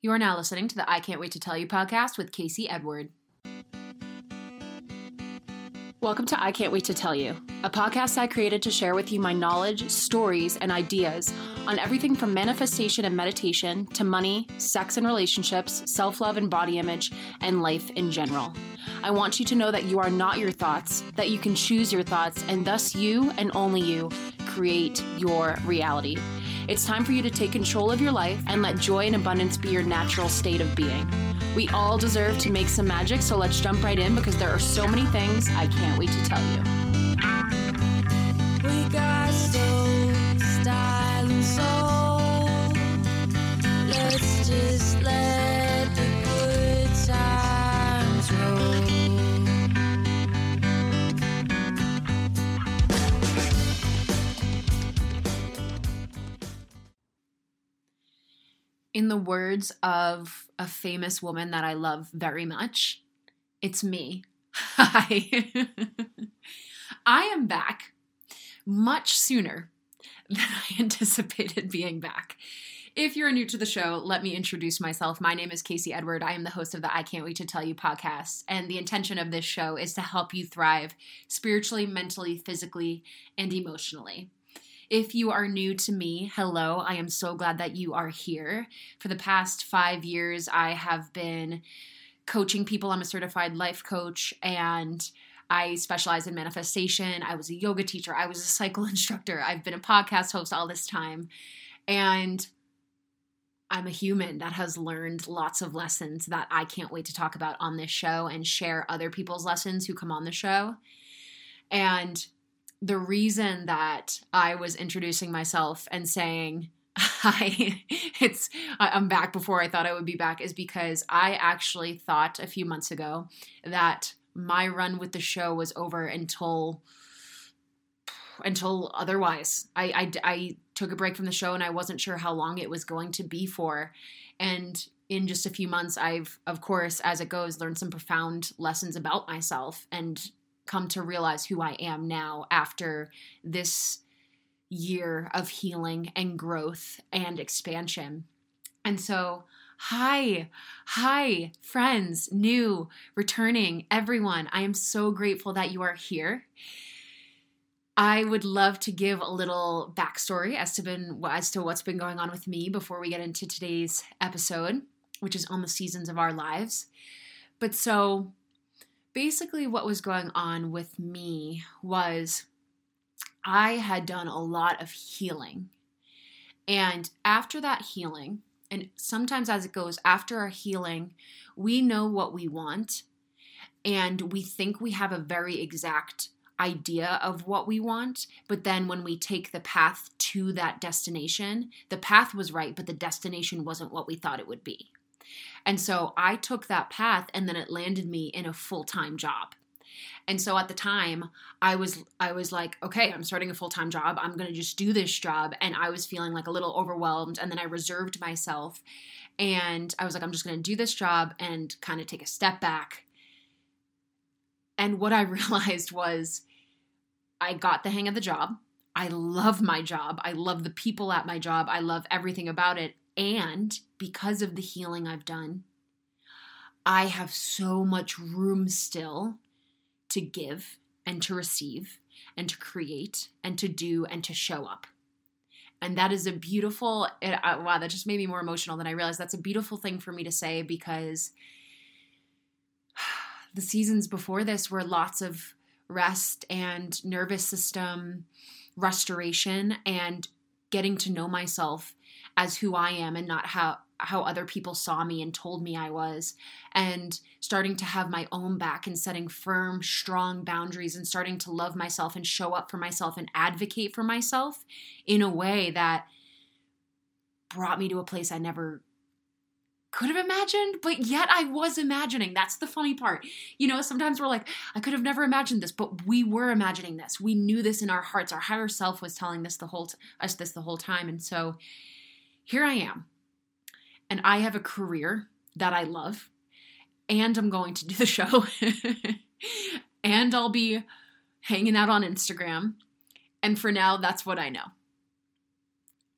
You are now listening to the I Can't Wait to Tell You podcast with Casey Edward. Welcome to I Can't Wait to Tell You, a podcast I created to share with you my knowledge, stories, and ideas on everything from manifestation and meditation to money, sex and relationships, self love and body image, and life in general. I want you to know that you are not your thoughts, that you can choose your thoughts, and thus you and only you create your reality. It's time for you to take control of your life and let joy and abundance be your natural state of being. We all deserve to make some magic, so let's jump right in because there are so many things I can't wait to tell you. Just let In the words of a famous woman that I love very much, it's me. Hi. I am back much sooner than I anticipated being back. If you're new to the show, let me introduce myself. My name is Casey Edward. I am the host of the I Can't Wait to Tell You podcast. And the intention of this show is to help you thrive spiritually, mentally, physically, and emotionally. If you are new to me, hello. I am so glad that you are here. For the past five years, I have been coaching people. I'm a certified life coach and I specialize in manifestation. I was a yoga teacher. I was a cycle instructor. I've been a podcast host all this time. And I'm a human that has learned lots of lessons that I can't wait to talk about on this show and share other people's lessons who come on the show. And the reason that I was introducing myself and saying, Hi, it's I'm back before I thought I would be back is because I actually thought a few months ago that my run with the show was over until until otherwise. I, I I took a break from the show and I wasn't sure how long it was going to be for, and in just a few months, I've of course, as it goes, learned some profound lessons about myself and come to realize who I am now after this year of healing and growth and expansion. And so, hi, hi, friends, new, returning, everyone. I am so grateful that you are here. I would love to give a little backstory as to been as to what's been going on with me before we get into today's episode, which is on the seasons of our lives. But so basically what was going on with me was I had done a lot of healing. And after that healing, and sometimes as it goes, after our healing, we know what we want and we think we have a very exact idea of what we want. But then when we take the path to that destination, the path was right, but the destination wasn't what we thought it would be. And so I took that path and then it landed me in a full-time job. And so at the time, I was I was like, okay, I'm starting a full-time job. I'm going to just do this job and I was feeling like a little overwhelmed and then I reserved myself and I was like I'm just going to do this job and kind of take a step back. And what I realized was I got the hang of the job. I love my job. I love the people at my job. I love everything about it. And because of the healing I've done, I have so much room still to give and to receive and to create and to do and to show up. And that is a beautiful, it, wow, that just made me more emotional than I realized. That's a beautiful thing for me to say because the seasons before this were lots of rest and nervous system restoration and getting to know myself as who I am and not how how other people saw me and told me I was and starting to have my own back and setting firm strong boundaries and starting to love myself and show up for myself and advocate for myself in a way that brought me to a place I never could have imagined, but yet I was imagining. That's the funny part. You know, sometimes we're like, I could have never imagined this, but we were imagining this. We knew this in our hearts. Our higher self was telling this the whole t- us this the whole time. And so here I am. And I have a career that I love. And I'm going to do the show. and I'll be hanging out on Instagram. And for now, that's what I know.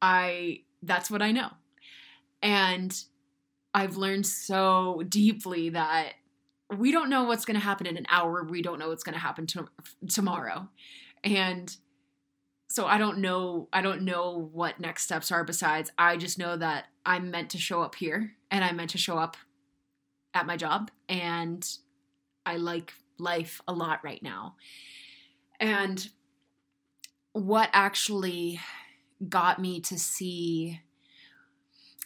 I that's what I know. And I've learned so deeply that we don't know what's going to happen in an hour. We don't know what's going to happen to, tomorrow. And so I don't know I don't know what next steps are besides I just know that I'm meant to show up here and I'm meant to show up at my job and I like life a lot right now. And what actually got me to see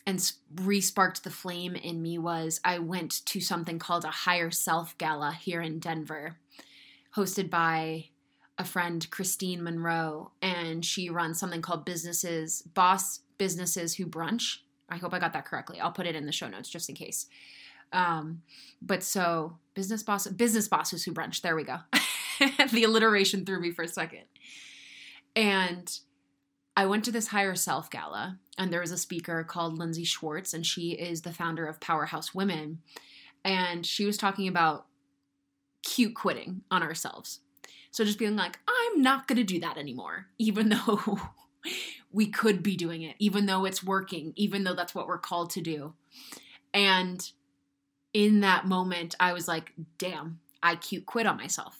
and re-sparked the flame in me was I went to something called a higher self gala here in Denver hosted by a friend Christine Monroe and she runs something called businesses boss businesses who brunch. I hope I got that correctly. I'll put it in the show notes just in case. Um, but so business boss business bosses who brunch. There we go. The alliteration threw me for a second. And I went to this higher self gala, and there was a speaker called Lindsay Schwartz, and she is the founder of Powerhouse Women. And she was talking about cute quitting on ourselves. So just being like, I'm not going to do that anymore, even though we could be doing it, even though it's working, even though that's what we're called to do. And in that moment, I was like, damn, I cute quit on myself.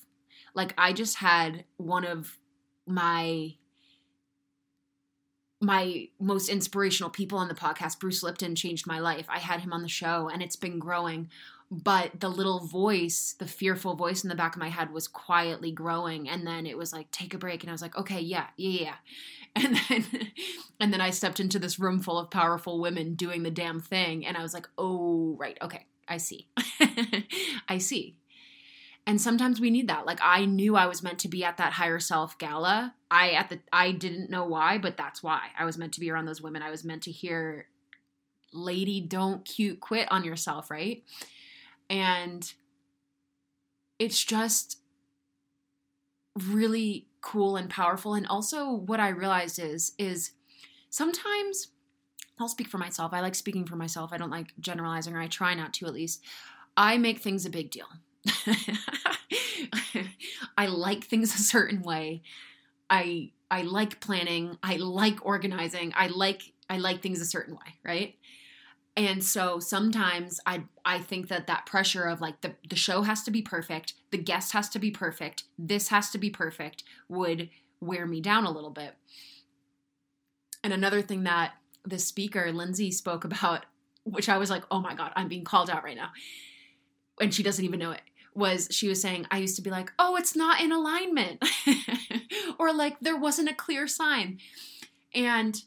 Like, I just had one of my my most inspirational people on the podcast, Bruce Lipton, changed my life. I had him on the show and it's been growing. But the little voice, the fearful voice in the back of my head was quietly growing. And then it was like, take a break. And I was like, okay, yeah, yeah, yeah. And then and then I stepped into this room full of powerful women doing the damn thing. And I was like, oh, right, okay, I see. I see. And sometimes we need that. Like I knew I was meant to be at that higher self gala. I at the I didn't know why, but that's why. I was meant to be around those women. I was meant to hear lady don't cute quit on yourself, right? And it's just really cool and powerful and also what I realized is is sometimes I'll speak for myself. I like speaking for myself. I don't like generalizing or I try not to at least. I make things a big deal. I like things a certain way. I I like planning. I like organizing. I like I like things a certain way, right? And so sometimes I I think that that pressure of like the the show has to be perfect, the guest has to be perfect, this has to be perfect would wear me down a little bit. And another thing that the speaker Lindsay spoke about which I was like, "Oh my god, I'm being called out right now." And she doesn't even know it was she was saying I used to be like, "Oh, it's not in alignment." or like there wasn't a clear sign. And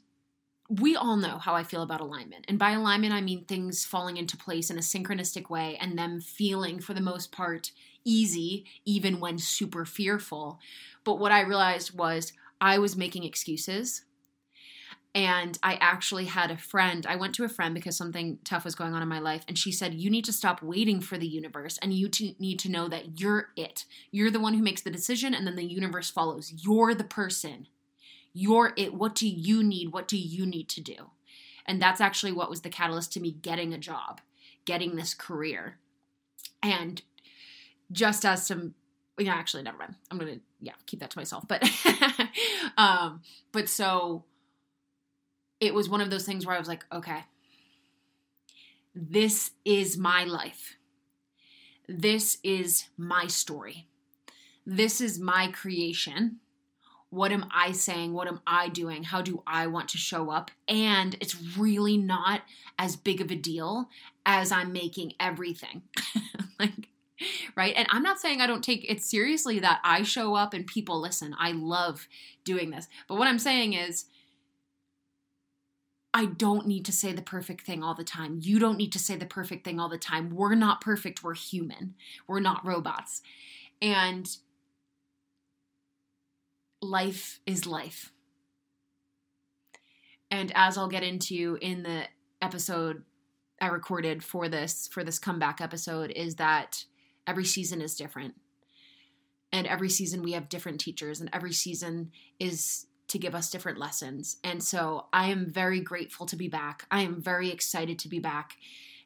we all know how I feel about alignment. And by alignment, I mean things falling into place in a synchronistic way and them feeling, for the most part, easy, even when super fearful. But what I realized was I was making excuses and I actually had a friend. I went to a friend because something tough was going on in my life. And she said, You need to stop waiting for the universe and you t- need to know that you're it. You're the one who makes the decision and then the universe follows. You're the person. You're it. What do you need? What do you need to do? And that's actually what was the catalyst to me getting a job, getting this career. And just as some yeah, actually never mind. I'm gonna yeah, keep that to myself. But um, but so it was one of those things where I was like, okay, this is my life. This is my story. This is my creation. What am I saying? What am I doing? How do I want to show up? And it's really not as big of a deal as I'm making everything. like, right? And I'm not saying I don't take it seriously that I show up and people listen. I love doing this. But what I'm saying is, I don't need to say the perfect thing all the time. You don't need to say the perfect thing all the time. We're not perfect. We're human. We're not robots. And life is life. And as I'll get into in the episode I recorded for this for this comeback episode is that every season is different. And every season we have different teachers and every season is to give us different lessons. And so I am very grateful to be back. I am very excited to be back.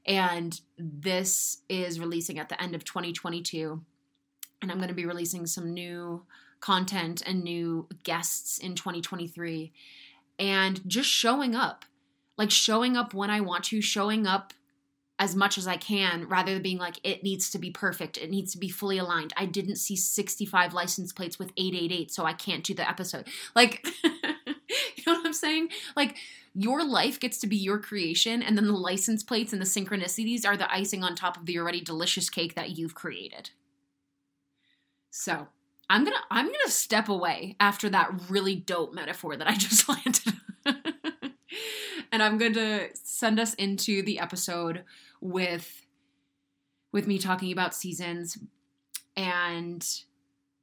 And this is releasing at the end of 2022. And I'm going to be releasing some new content and new guests in 2023. And just showing up, like showing up when I want to, showing up as much as I can rather than being like, it needs to be perfect. It needs to be fully aligned. I didn't see 65 license plates with 888, so I can't do the episode. Like, you know what I'm saying? Like, your life gets to be your creation, and then the license plates and the synchronicities are the icing on top of the already delicious cake that you've created. So, I'm gonna I'm gonna step away after that really dope metaphor that I just landed. and I'm going to send us into the episode with with me talking about seasons. And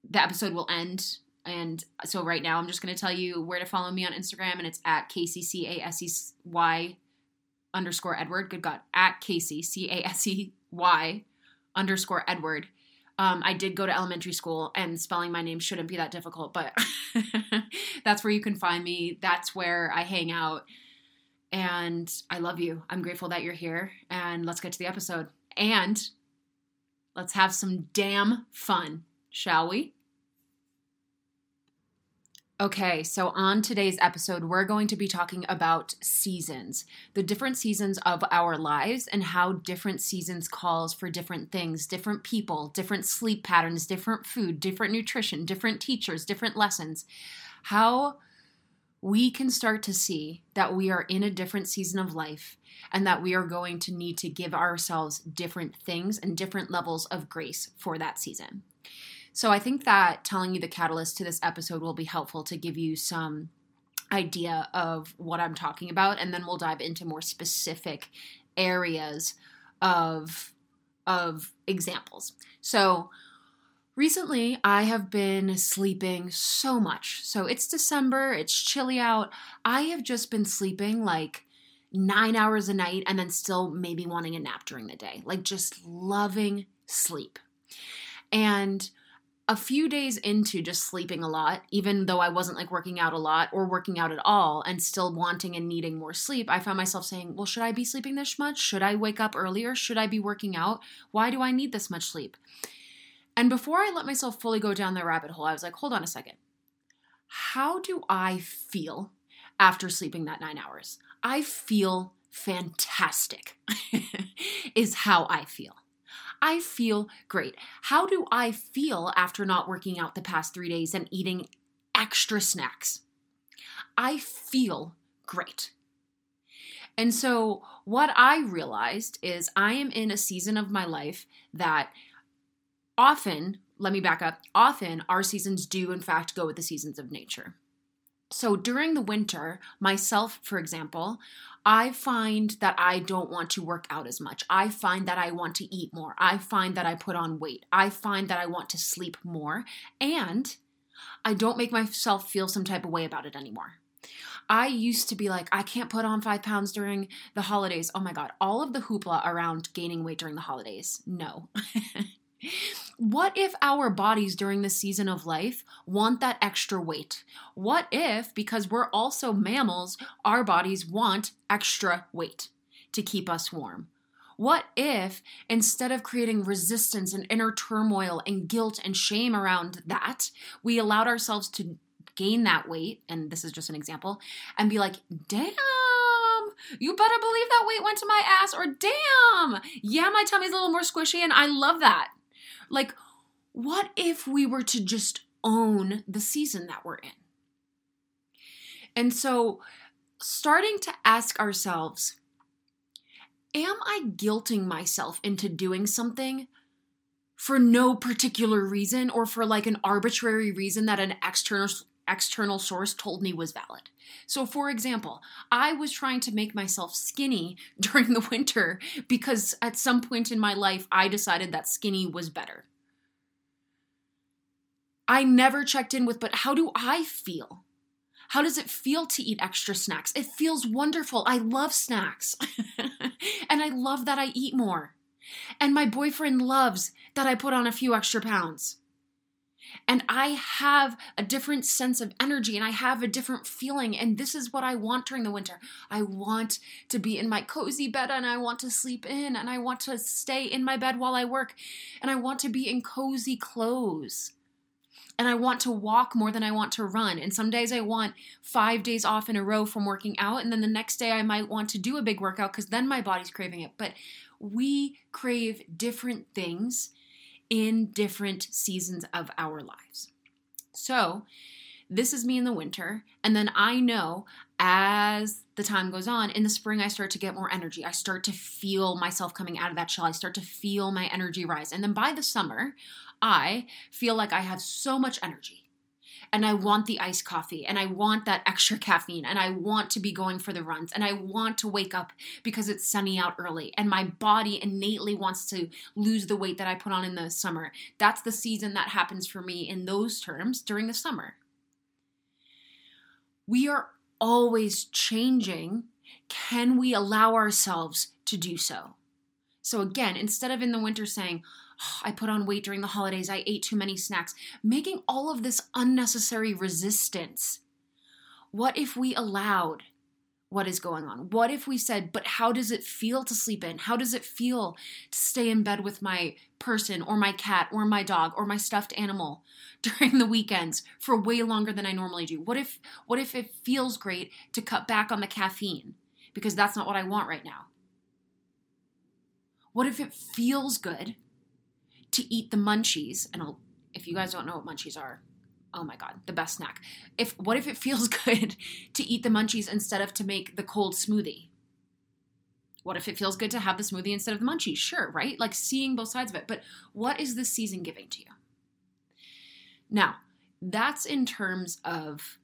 the episode will end. And so right now i'm just going to tell you where to follow me on instagram and it's at kccasey underscore edward. Good god at casey c-a-s-e-y underscore edward um, i did go to elementary school and spelling my name shouldn't be that difficult but that's where you can find me that's where i hang out and I love you. I'm grateful that you're here. And let's get to the episode. And let's have some damn fun, shall we? Okay, so on today's episode, we're going to be talking about seasons, the different seasons of our lives, and how different seasons calls for different things, different people, different sleep patterns, different food, different nutrition, different teachers, different lessons. How we can start to see that we are in a different season of life and that we are going to need to give ourselves different things and different levels of grace for that season. So I think that telling you the catalyst to this episode will be helpful to give you some idea of what I'm talking about and then we'll dive into more specific areas of of examples. So Recently, I have been sleeping so much. So it's December, it's chilly out. I have just been sleeping like nine hours a night and then still maybe wanting a nap during the day, like just loving sleep. And a few days into just sleeping a lot, even though I wasn't like working out a lot or working out at all and still wanting and needing more sleep, I found myself saying, Well, should I be sleeping this much? Should I wake up earlier? Should I be working out? Why do I need this much sleep? And before I let myself fully go down the rabbit hole, I was like, hold on a second. How do I feel after sleeping that nine hours? I feel fantastic, is how I feel. I feel great. How do I feel after not working out the past three days and eating extra snacks? I feel great. And so, what I realized is I am in a season of my life that often, let me back up, often our seasons do, in fact, go with the seasons of nature. So during the winter, myself, for example, I find that I don't want to work out as much. I find that I want to eat more. I find that I put on weight. I find that I want to sleep more. And I don't make myself feel some type of way about it anymore. I used to be like, I can't put on five pounds during the holidays. Oh my God, all of the hoopla around gaining weight during the holidays. No. What if our bodies during the season of life want that extra weight? What if, because we're also mammals, our bodies want extra weight to keep us warm? What if, instead of creating resistance and inner turmoil and guilt and shame around that, we allowed ourselves to gain that weight, and this is just an example, and be like, damn, you better believe that weight went to my ass, or damn, yeah, my tummy's a little more squishy, and I love that. Like, what if we were to just own the season that we're in? And so, starting to ask ourselves, am I guilting myself into doing something for no particular reason or for like an arbitrary reason that an external external source told me was valid. So, for example, I was trying to make myself skinny during the winter because at some point in my life I decided that skinny was better. I never checked in with, but how do I feel? How does it feel to eat extra snacks? It feels wonderful. I love snacks. and I love that I eat more. And my boyfriend loves that I put on a few extra pounds. And I have a different sense of energy and I have a different feeling. And this is what I want during the winter. I want to be in my cozy bed and I want to sleep in and I want to stay in my bed while I work and I want to be in cozy clothes. And I want to walk more than I want to run. And some days I want five days off in a row from working out. And then the next day I might want to do a big workout because then my body's craving it. But we crave different things in different seasons of our lives. So, this is me in the winter. And then I know as the time goes on, in the spring, I start to get more energy. I start to feel myself coming out of that shell. I start to feel my energy rise. And then by the summer, I feel like I have so much energy. And I want the iced coffee, and I want that extra caffeine, and I want to be going for the runs, and I want to wake up because it's sunny out early, and my body innately wants to lose the weight that I put on in the summer. That's the season that happens for me in those terms during the summer we are always changing. Can we allow ourselves to do so? So, again, instead of in the winter saying, oh, I put on weight during the holidays, I ate too many snacks, making all of this unnecessary resistance, what if we allowed what is going on? What if we said, but how does it feel to sleep in? How does it feel to stay in bed with my person or my cat or my dog or my stuffed animal during the weekends for way longer than I normally do? What if what if it feels great to cut back on the caffeine because that's not what I want right now? What if it feels good to eat the munchies? And I'll, if you guys don't know what munchies are, oh my god, the best snack. If what if it feels good to eat the munchies instead of to make the cold smoothie? What if it feels good to have the smoothie instead of the munchies? Sure, right? Like seeing both sides of it. But what is this season giving to you? Now, that's in terms of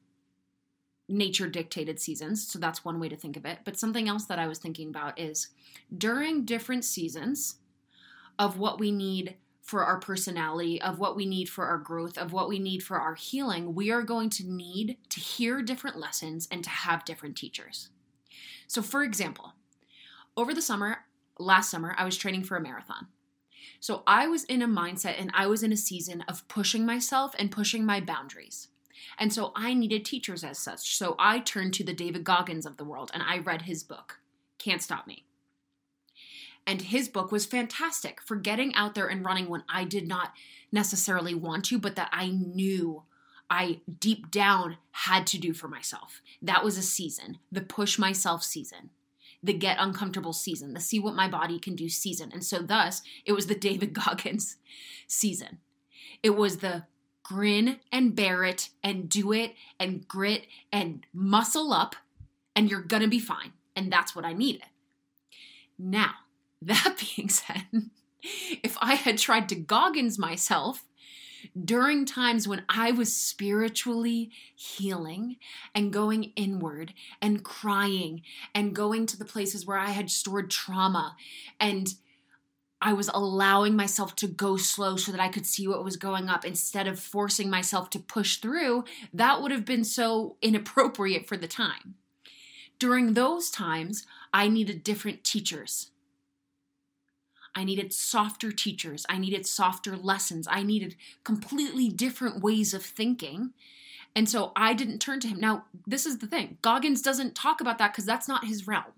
nature dictated seasons. So that's one way to think of it. But something else that I was thinking about is during different seasons of what we need for our personality, of what we need for our growth, of what we need for our healing, we are going to need to hear different lessons and to have different teachers. So, for example, over the summer, last summer, I was training for a marathon. So, I was in a mindset and I was in a season of pushing myself and pushing my boundaries. And so I needed teachers as such. So I turned to the David Goggins of the world and I read his book, Can't Stop Me. And his book was fantastic for getting out there and running when I did not necessarily want to, but that I knew I deep down had to do for myself. That was a season, the push myself season, the get uncomfortable season, the see what my body can do season. And so, thus, it was the David Goggins season. It was the grin and bear it and do it and grit and muscle up, and you're gonna be fine. And that's what I needed. Now, that being said, if I had tried to Goggins myself during times when I was spiritually healing and going inward and crying and going to the places where I had stored trauma and I was allowing myself to go slow so that I could see what was going up instead of forcing myself to push through, that would have been so inappropriate for the time. During those times, I needed different teachers. I needed softer teachers. I needed softer lessons. I needed completely different ways of thinking. And so I didn't turn to him. Now, this is the thing Goggins doesn't talk about that because that's not his realm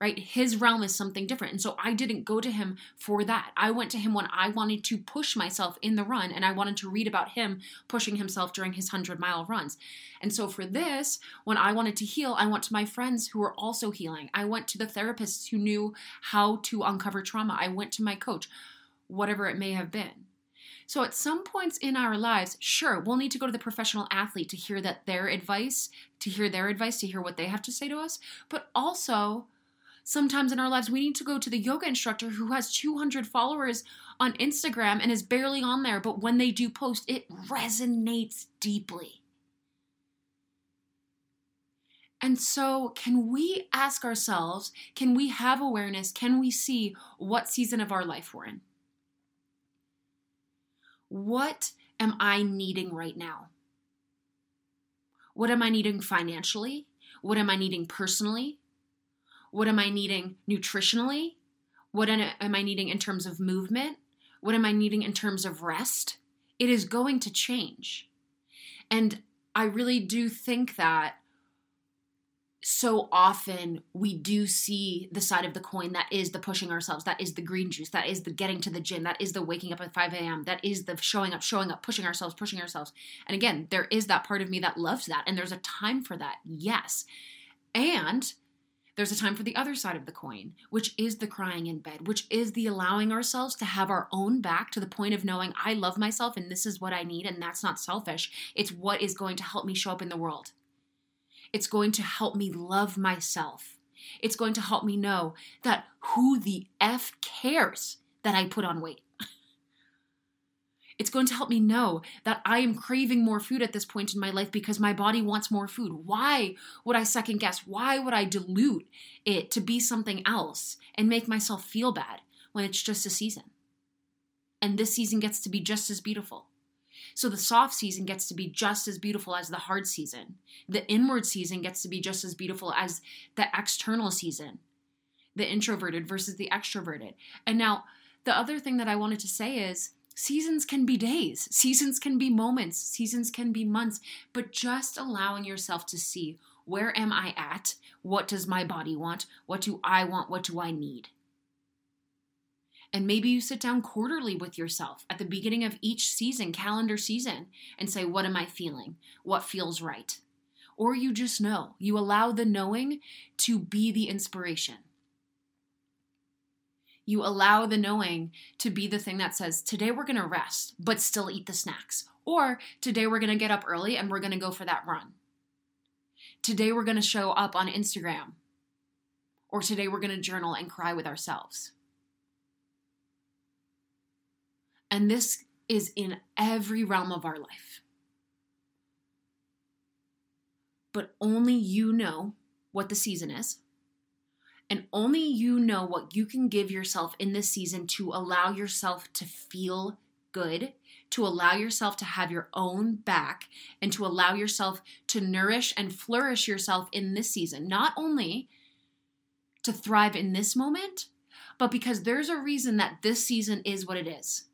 right? His realm is something different. And so I didn't go to him for that. I went to him when I wanted to push myself in the run and I wanted to read about him pushing himself during his 100 mile runs. And so for this, when I wanted to heal, I went to my friends who were also healing. I went to the therapists who knew how to uncover trauma. I went to my coach, whatever it may have been. So at some points in our lives, sure, we'll need to go to the professional athlete to hear that their advice, to hear their advice, to hear what they have to say to us, but also sometimes in our lives we need to go to the yoga instructor who has 200 followers on Instagram and is barely on there, but when they do post, it resonates deeply. And so, can we ask ourselves, can we have awareness? Can we see what season of our life we're in? What am I needing right now? What am I needing financially? What am I needing personally? What am I needing nutritionally? What am I needing in terms of movement? What am I needing in terms of rest? It is going to change. And I really do think that so often we do see the side of the coin that is the pushing ourselves, that is the green juice, that is the getting to the gym, that is the waking up at 5 a.m., that is the showing up, showing up, pushing ourselves, pushing ourselves. And again, there is that part of me that loves that. And there's a time for that, yes. And there's a time for the other side of the coin, which is the crying in bed, which is the allowing ourselves to have our own back to the point of knowing I love myself and this is what I need, and that's not selfish. It's what is going to help me show up in the world. It's going to help me love myself. It's going to help me know that who the F cares that I put on weight. It's going to help me know that I am craving more food at this point in my life because my body wants more food. Why would I second guess? Why would I dilute it to be something else and make myself feel bad when it's just a season? And this season gets to be just as beautiful. So the soft season gets to be just as beautiful as the hard season. The inward season gets to be just as beautiful as the external season, the introverted versus the extroverted. And now, the other thing that I wanted to say is seasons can be days, seasons can be moments, seasons can be months, but just allowing yourself to see where am I at? What does my body want? What do I want? What do I need? And maybe you sit down quarterly with yourself at the beginning of each season, calendar season, and say, What am I feeling? What feels right? Or you just know. You allow the knowing to be the inspiration. You allow the knowing to be the thing that says, Today we're going to rest, but still eat the snacks. Or today we're going to get up early and we're going to go for that run. Today we're going to show up on Instagram. Or today we're going to journal and cry with ourselves. And this is in every realm of our life. But only you know what the season is. And only you know what you can give yourself in this season to allow yourself to feel good, to allow yourself to have your own back, and to allow yourself to nourish and flourish yourself in this season. Not only to thrive in this moment, but because there's a reason that this season is what it is.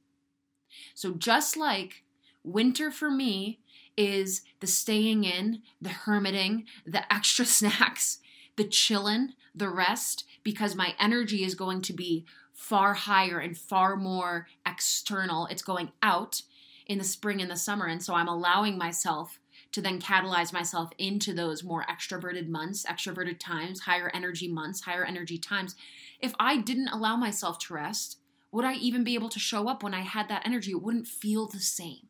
So just like winter for me is the staying in, the hermiting, the extra snacks, the chillin', the rest, because my energy is going to be far higher and far more external. It's going out in the spring and the summer. And so I'm allowing myself to then catalyze myself into those more extroverted months, extroverted times, higher energy months, higher energy times. If I didn't allow myself to rest, would I even be able to show up when I had that energy? It wouldn't feel the same.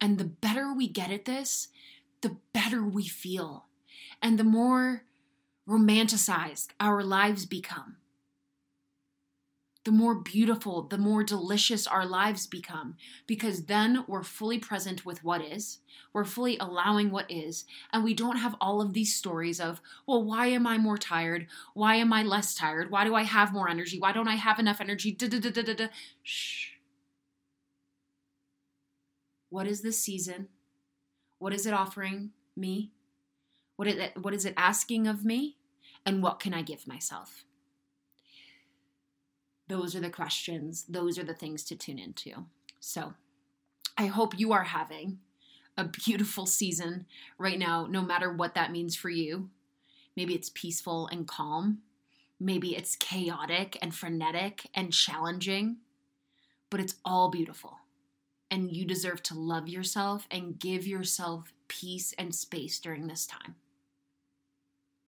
And the better we get at this, the better we feel. And the more romanticized our lives become the more beautiful, the more delicious our lives become, because then we're fully present with what is, we're fully allowing what is, and we don't have all of these stories of, well, why am I more tired? Why am I less tired? Why do I have more energy? Why don't I have enough energy? Da da da da da da. Shh. What is this season? What is it offering me? What is it, what is it asking of me? And what can I give myself? those are the questions, those are the things to tune into. So I hope you are having a beautiful season right now, no matter what that means for you. Maybe it's peaceful and calm. Maybe it's chaotic and frenetic and challenging, but it's all beautiful. And you deserve to love yourself and give yourself peace and space during this time.